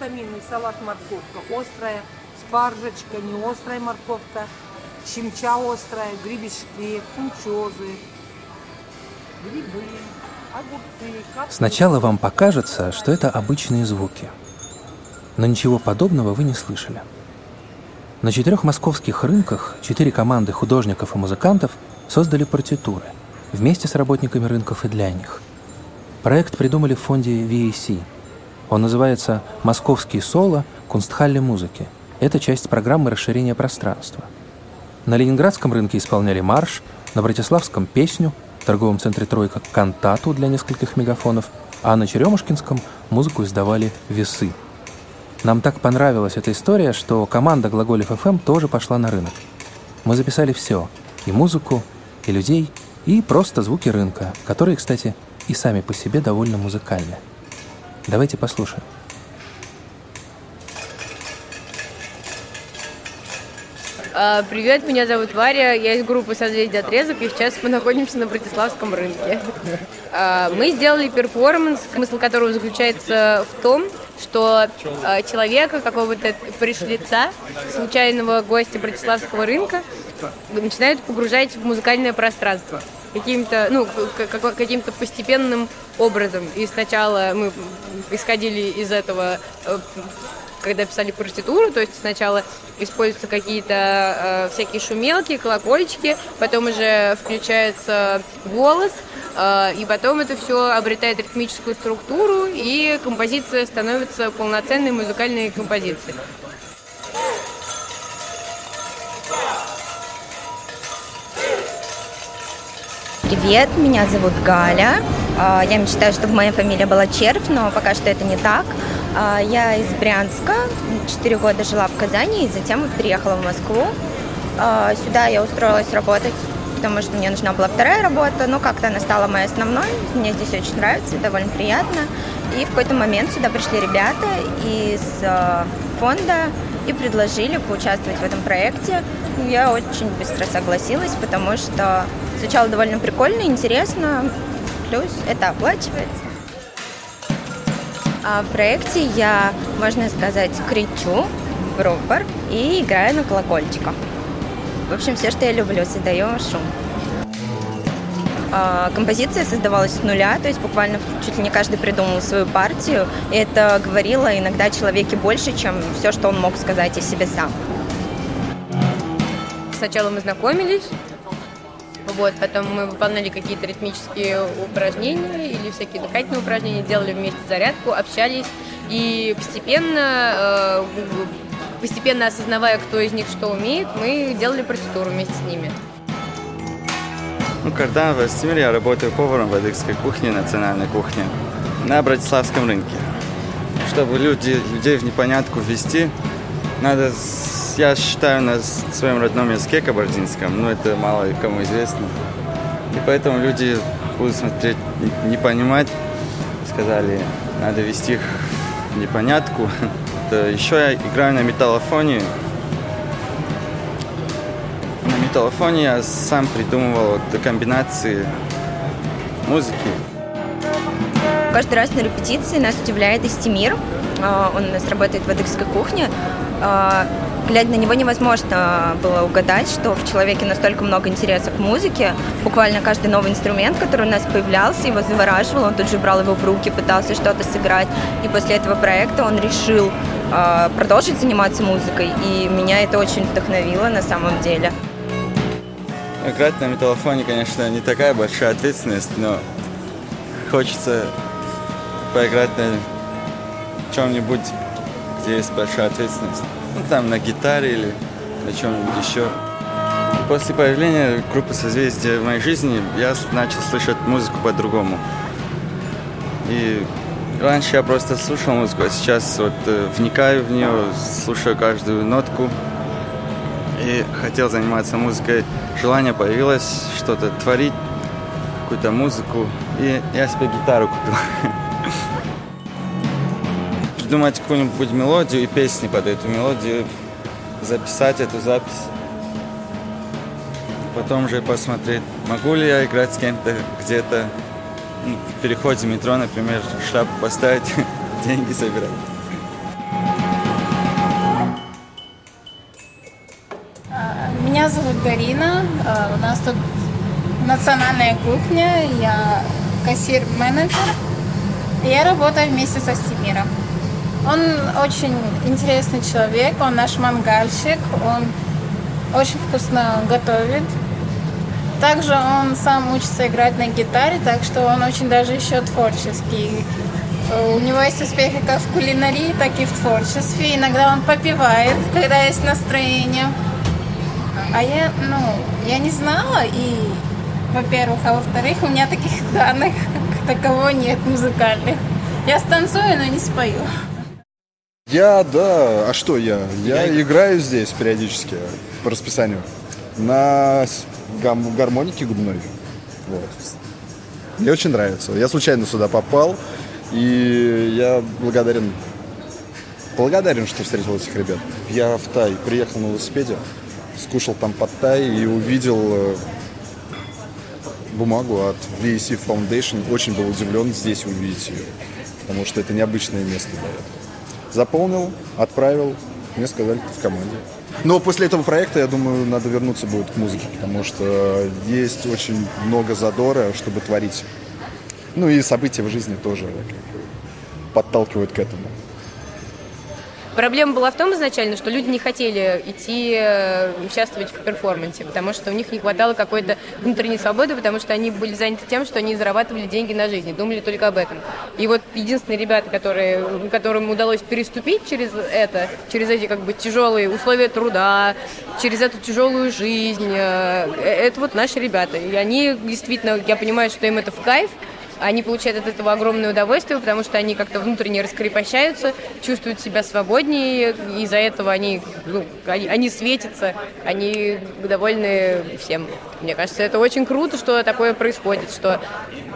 витаминный салат морковка острая, спаржечка не острая морковка, щемча острая, гребешки, фунчозы, грибы, огурцы. Капуста. Сначала вам покажется, что это обычные звуки. Но ничего подобного вы не слышали. На четырех московских рынках четыре команды художников и музыкантов создали партитуры вместе с работниками рынков и для них. Проект придумали в фонде VAC. Он называется «Московские соло. Кунстхалле музыки». Это часть программы расширения пространства. На Ленинградском рынке исполняли марш, на Братиславском – песню, в торговом центре «Тройка» – кантату для нескольких мегафонов, а на Черемушкинском музыку издавали «Весы». Нам так понравилась эта история, что команда Глаголев ФМ тоже пошла на рынок. Мы записали все – и музыку, и людей, и просто звуки рынка, которые, кстати, и сами по себе довольно музыкальны. Давайте послушаем. А, Привет, меня зовут Варя, я из группы «Созвездие отрезок», и сейчас мы находимся на Братиславском рынке. А, Мы сделали перформанс, смысл которого заключается в том, что а, человека, какого-то пришлица, случайного гостя Братиславского рынка, начинают погружать в музыкальное пространство каким-то, ну, каким-то постепенным образом. И сначала мы исходили из этого э, когда писали партитуру, то есть сначала используются какие-то э, всякие шумелки, колокольчики, потом уже включается голос, э, и потом это все обретает ритмическую структуру, и композиция становится полноценной музыкальной композицией. Привет, меня зовут Галя. А, Я мечтаю, чтобы моя фамилия была Червь, но пока что это не так. А, Я из Брянска, четыре года жила в Казани и затем переехала в Москву. А, Сюда я устроилась работать, потому что мне нужна была вторая работа, но как-то она стала моей основной. Мне здесь очень нравится, довольно приятно. И в какой-то момент сюда пришли ребята из фонда и предложили поучаствовать в этом проекте. Я очень быстро согласилась, потому что сначала довольно прикольно, интересно, плюс это оплачивается. А в проекте я, можно сказать, кричу в рупор и играю на колокольчиках. В общем, все, что я люблю, создаю шум. А, Композиция создавалась с нуля, то есть буквально чуть ли не каждый придумал свою партию. И это говорило иногда о человеке больше, чем все, что он мог сказать о себе сам. Сначала мы знакомились, вот, потом мы выполняли какие-то ритмические упражнения или всякие дыхательные упражнения, делали вместе зарядку, общались и постепенно, э, постепенно осознавая, кто из них что умеет, мы делали партитуру вместе с ними. Ну, когда в Владимире я работаю поваром в адыгской кухне, национальной кухне, на Братиславском рынке. Чтобы люди, людей в непонятку ввести, надо, я считаю, на своем родном языке кабардинском, но это мало кому известно. И поэтому люди будут смотреть, не- понимать, сказали, надо вести их в непонятку. Еще я играю на металлофоне, на металлофоне я сам придумывал комбинации музыки. Каждый раз на репетиции нас удивляет Истимир. А, Он у нас работает в адыгской кухне. А, Глядя на него, невозможно было угадать, что в человеке настолько много интереса к музыке. Буквально каждый новый инструмент, который у нас появлялся, его завораживал. Он тут же брал его в руки, пытался что-то сыграть. И после этого проекта он решил а, продолжить заниматься музыкой. И меня это очень вдохновило на самом деле. Играть на металлофоне, конечно, не такая большая ответственность, но хочется поиграть на чем-нибудь, где есть большая ответственность. Ну, там на гитаре или на чем-нибудь еще. После появления группы «Созвездие» в моей жизни я начал слышать музыку по-другому. И раньше я просто слушал музыку, а сейчас вот э, вникаю в нее, слушаю каждую нотку и хотел заниматься музыкой. Желание появилось что-то творить, какую-то музыку, и я себе гитару купил. придумать какую-нибудь мелодию и песни под эту мелодию, записать эту запись. Потом же посмотреть, могу ли я играть с кем-то где-то ну, в переходе метро, например, шляпу поставить, деньги собирать. Меня зовут Дарина. Э, у нас тут национальная кухня. Я кассир-менеджер. Я работаю вместе со Стимиром. Он очень интересный человек, он наш мангальщик, он очень вкусно готовит. Также он сам учится играть на гитаре, так что он очень даже еще творческий. У него есть успехи как в кулинарии, так и в творчестве. Иногда он попивает, когда есть настроение. А я, ну, я не знала, и, во-первых, а во-вторых, у меня таких данных как такового нет музыкальных. Я станцую, но не спою. Я, да. А что я? Я, я играю здесь периодически по расписанию на гам- гармонике губной. Вот. Мне очень нравится. Я случайно сюда попал, и я благодарен благодарен, что встретил этих ребят. Я в Тай приехал на велосипеде, скушал там под Тай и увидел э, бумагу от VAC Foundation. Очень был удивлен здесь увидеть ее, потому что это необычное место для этого. Заполнил, отправил, мне сказали, в команде. Но после этого проекта, я думаю, надо вернуться будет к музыке, потому что есть очень много задора, чтобы творить. Ну и события в жизни тоже подталкивают к этому. Проблема была в том изначально, что люди не хотели идти э, участвовать в перформансе, потому что у них не хватало какой-то внутренней свободы, потому что они были заняты тем, что они зарабатывали деньги на жизнь, думали только об этом. И вот единственные ребята, которые, которым удалось переступить через это, через эти как бы тяжелые условия труда, через эту тяжелую жизнь, э, это вот наши ребята. И они действительно, я понимаю, что им это в кайф, они получают от этого огромное удовольствие, потому что они как-то внутренне раскрепощаются, чувствуют себя свободнее, из-за этого они, ну, они, они светятся, они довольны всем. Мне кажется, это очень круто, что такое происходит, что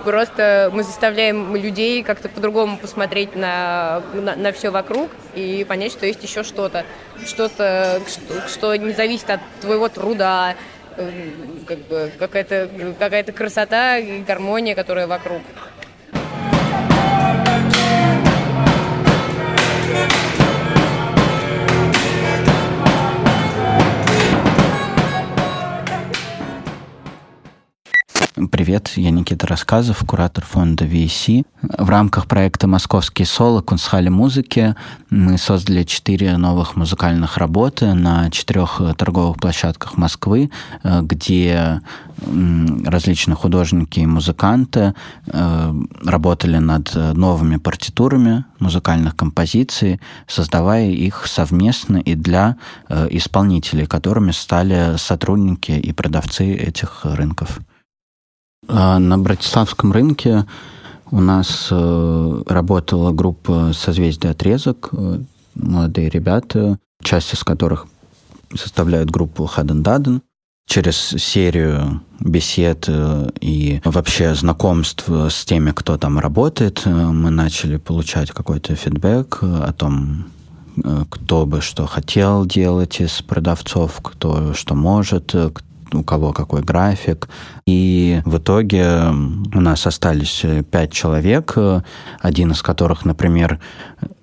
просто мы заставляем людей как-то по-другому посмотреть на, на, на все вокруг и понять, что есть еще что-то, что-то, что, что не зависит от твоего труда, как бы какая-то какая-то красота и гармония, которая вокруг. Привет, я Никита Рассказов, куратор фонда VC. В рамках проекта «Московские соло. Кунстхали музыки» мы создали четыре новых музыкальных работы на четырех торговых площадках Москвы, э, где различные художники и музыканты э, работали над новыми партитурами музыкальных композиций, создавая их совместно и для э, исполнителей, которыми стали сотрудники и продавцы этих рынков. А, на Братиславском рынке у нас э, работала группа «Созвездие отрезок», э, молодые ребята, часть из которых составляют группу «Хаден Даден». Через серию бесед э, и вообще знакомств с теми, кто там работает, мы начали получать какой-то фидбэк о том, кто бы что хотел делать из продавцов, кто что может, у кого какой график. И в итоге у нас остались э, пять человек, э, один из которых, например,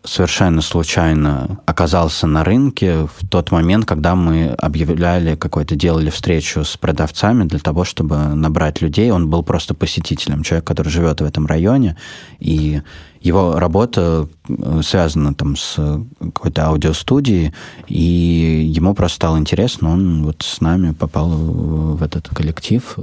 совершенно случайно оказался на рынке в тот момент, когда мы объявляли какой-то, делали встречу с продавцами для того, чтобы набрать людей. Он был просто посетителем, человек, который живет в этом районе, и его работа э, связана там с какой-то аудиостудией, и ему просто стало интересно, он вот с нами попал в этот коллектив.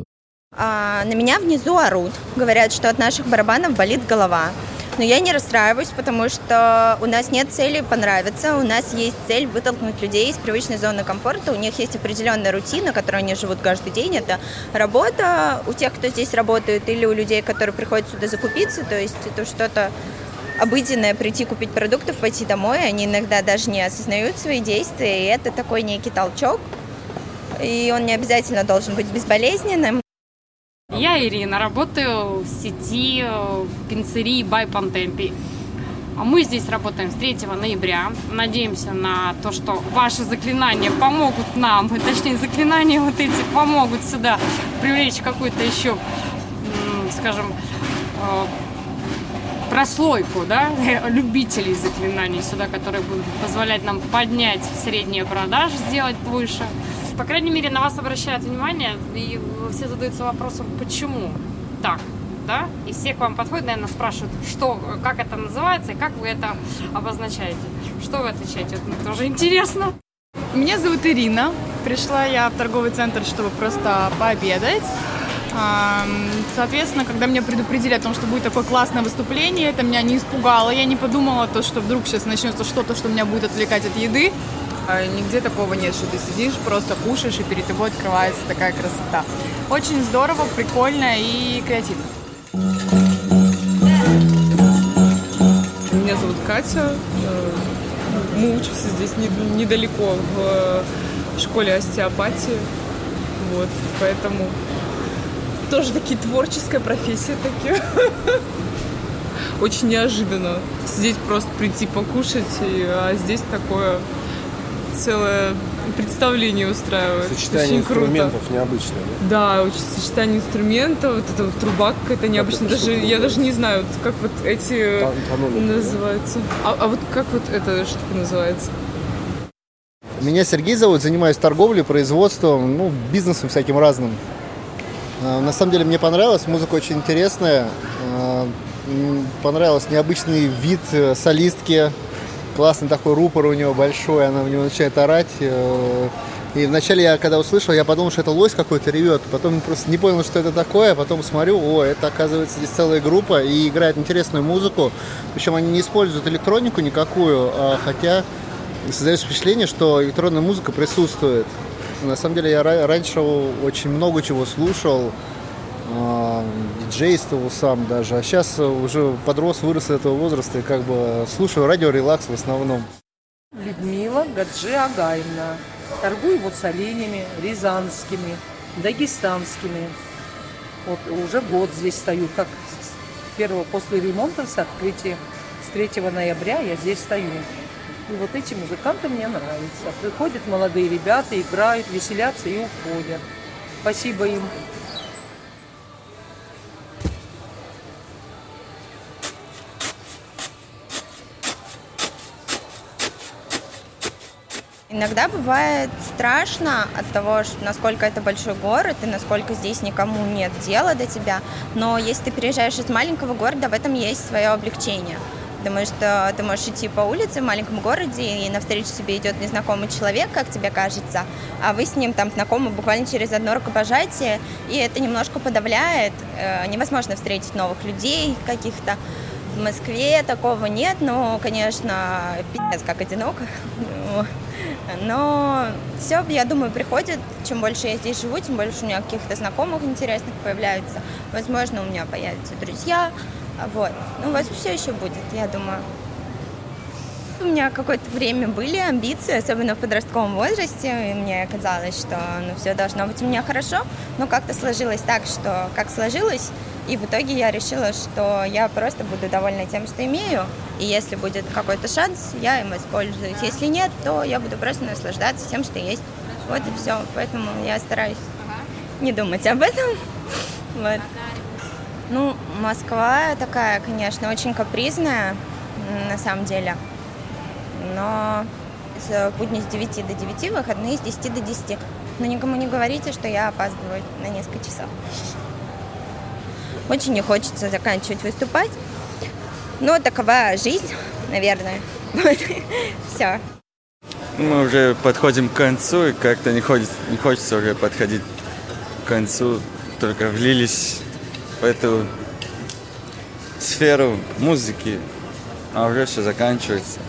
А, на меня внизу орут, говорят, что от наших барабанов болит голова. Но я не расстраиваюсь, потому что у нас нет цели понравиться, у нас есть цель вытолкнуть людей из привычной зоны комфорта, у них есть определенная рутина, которой они живут каждый день, это работа у тех, кто здесь работает, или у людей, которые приходят сюда закупиться, то есть это что-то обыденное прийти купить продуктов, пойти домой, они иногда даже не осознают свои действия, и это такой некий толчок, и он не обязательно должен быть безболезненным. Я Ирина, работаю в сети э, пиццерии Бай Пантемпи. Мы здесь работаем с 3 ноября. Надеемся на то, что ваши заклинания помогут нам, точнее, заклинания вот эти помогут сюда привлечь какую-то еще, скажем, э, прослойку, да, любителей заклинаний сюда, которые будут позволять нам поднять средние продажи, сделать выше. По крайней мере, на вас обращают внимание, и все задаются вопросом, почему так, да? И все к вам подходят, наверное, спрашивают, что, как это называется и как вы это обозначаете. Что вы отвечаете? Вот мне тоже интересно. Меня зовут Ирина. Пришла я в торговый центр, чтобы просто пообедать. Соответственно, когда меня предупредили о том, что будет такое классное выступление, это меня не испугало. Я не подумала, то, что вдруг сейчас начнется что-то, что меня будет отвлекать от еды. А нигде такого нет, что ты сидишь, просто кушаешь, и перед тобой открывается такая красота. Очень здорово, прикольно и креативно. Меня зовут Катя. Э, мы учимся здесь недалеко в школе остеопатии. Вот, поэтому тоже такие творческая профессия такие. Очень неожиданно сидеть просто прийти покушать, а здесь такое целое представление устраивает. Сочетание очень инструментов круто. необычное, да? Да, очень сочетание инструментов, вот эта вот труба какая-то необычная. Даже, я даже не знаю, вот как вот эти Тонометр, называются. А, а вот как вот эта штука называется? Меня Сергей зовут, занимаюсь торговлей, производством, ну, бизнесом всяким разным. А, на самом деле мне понравилось, музыка очень интересная. А, понравился необычный вид э, солистки, классный такой рупор у него большой, она в него начинает орать. Э, и вначале я, когда услышал, я подумал, что это лось какой-то ревет. Потом просто не понял, что это такое. Потом смотрю, о, это оказывается здесь целая группа и играет интересную музыку. Причем они не используют электронику никакую, а хотя создается впечатление, что электронная музыка присутствует. На самом деле я раньше очень много чего слушал, а, диджействовал сам даже, а сейчас уже подрос, вырос этого возраста и как бы слушаю радио релакс в основном. Людмила Гаджи Агаевна. Торгую вот с оленями, рязанскими, дагестанскими. Вот уже год здесь стою, как первого после ремонта с открытия. С 3 ноября я здесь стою. И вот эти музыканты мне нравятся. Приходят молодые ребята, играют, веселятся и уходят. Спасибо им. Иногда бывает страшно от того, что насколько это большой город и насколько здесь никому нет дела до тебя. Но если ты переезжаешь из маленького города, в этом есть свое облегчение. Потому что ты можешь идти по улице в маленьком городе, и навстречу тебе идет незнакомый человек, как тебе кажется, а вы с ним там знакомы буквально через одно рукопожатие, и это немножко подавляет. Э, невозможно встретить новых людей каких-то. В Москве такого нет, но, конечно, пиздец, как одиноко. Но все, я думаю, приходит. Чем больше я здесь живу, тем больше у меня каких-то знакомых интересных появляются. Возможно, у меня появятся друзья. Вот. Ну, у вас все еще будет, я думаю. У меня какое-то время были амбиции, особенно в подростковом возрасте, и мне казалось, что ну, все должно быть у меня хорошо, но как-то сложилось так, что как сложилось, и в итоге я решила, что я просто буду довольна тем, что имею, и если будет какой-то шанс, я им воспользуюсь. Если нет, то я буду просто наслаждаться тем, что есть. Вот и все. Поэтому я стараюсь не думать об этом. Вот. Ну, Москва такая, конечно, очень капризная, на самом деле. Но с будни с 9 до 9, выходные с 10 до 10. Но никому не говорите, что я опаздываю на несколько часов. Очень не хочется заканчивать выступать. Но такова жизнь, наверное. Все. Мы уже подходим к концу, и как-то не, ходит, не хочется уже подходить к концу. Только влились в эту сферу музыки, а уже все заканчивается.